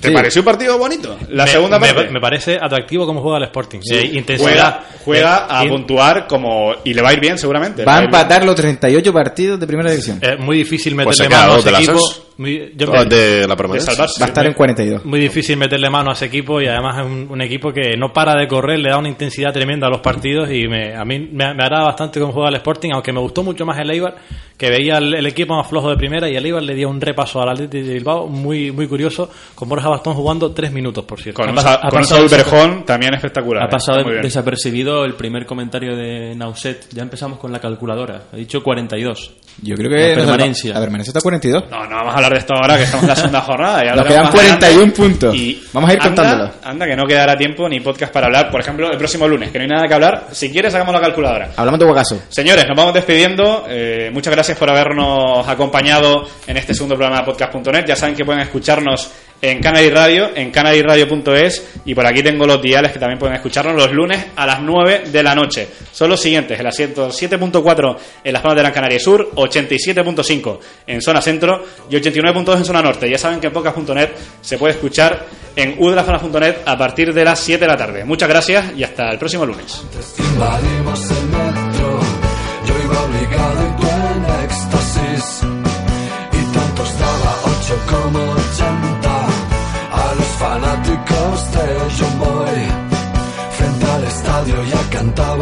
¿Te Sí. pareció un partido bonito? La Me- segunda me, parte. me parece atractivo cómo juega el Sporting. Eh, Juega, juega a Eh, puntuar como. Y le va a ir bien, seguramente. Va a empatar los 38 partidos de primera división. Es muy difícil Pues meterle queda mano a dos ese equipo. Muy- yo- Oh, de la De permanencia. salvarse. Va a estar en 42. muy difícil meterle mano a ese equipo y además es un, un equipo que no para de correr, le da una intensidad tremenda a los partidos y me, a mí me, me agrada bastante cómo juega el Sporting, aunque me gustó mucho más el Eibar, que veía el, el equipo más flojo de primera y el Eibar le dio un repaso al Atlético de Bilbao muy muy curioso, con Borja Bastón jugando tres minutos, por cierto. Con Ha ha con Saúl Berjón también espectacular. Ha eh. pasado desapercibido el primer comentario de Nauset. Ya empezamos con la calculadora. Ha dicho 42. Yo creo que. La permanencia. La permanencia está a 42. No, no vamos a hablar de esto ahora, que estamos en la segunda jornada. Ya Nos quedan más adelante. 41 puntos. Y Vamos a ir contándolo. Anda, que no quedará tiempo ni podcast para hablar. Por ejemplo, el próximo lunes, que no hay nada que hablar. Si quieres, sacamos la calculadora. Hablamos de Guacaso. Señores, nos vamos despidiendo. Eh, muchas gracias por habernos acompañado en este segundo programa de podcast.net. Ya saben que pueden escucharnos en Canary Radio, en canaryradio.es y por aquí tengo los diales que también pueden escucharnos los lunes a las 9 de la noche. Son los siguientes, el asiento 7.4 en las Palmas de Gran Canaria Sur, 87.5 en zona centro y 89.2 en zona norte. Ya saben que en podcast.net se puede escuchar en udelazonas.net a partir de las 7 de la tarde. Muchas gracias y hasta el próximo lunes.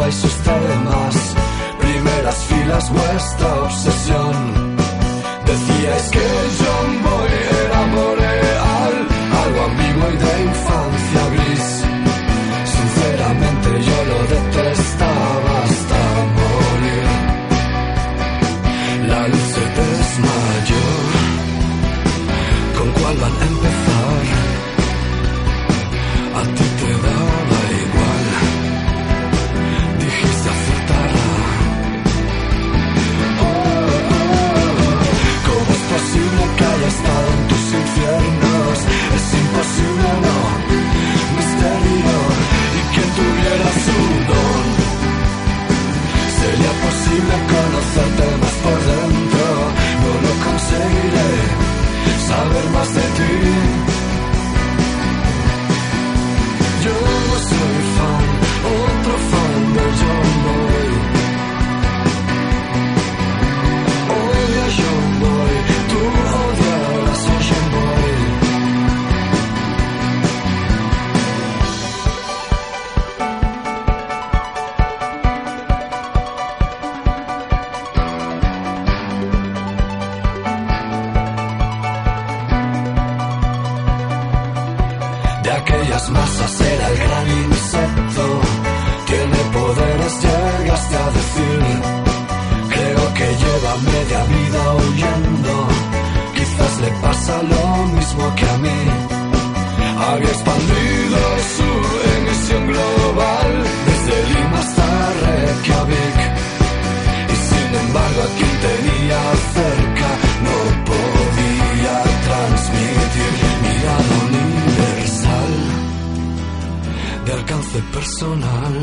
Cantabais sus temas. Primeras filas, vuestra obsesión. Decíais que John huyendo. Quizás le pasa lo mismo que a mí. Había expandido su emisión global desde Lima hasta Reykjavik. Y sin embargo, a quien tenía cerca no podía transmitir mirada universal de alcance personal.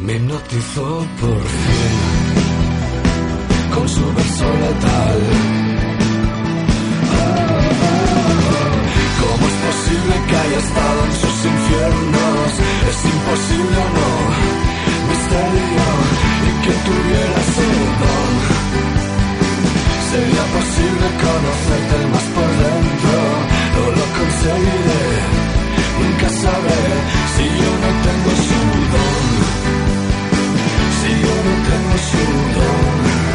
Me hipnotizó por fin con su verso letal. ¿Cómo es posible que haya estado en sus infiernos? Es imposible o no, misterio, y que tuviera su don. Sería posible conocerte más por dentro, no lo conseguiré, nunca sabré si yo no tengo su don. Si yo no tengo su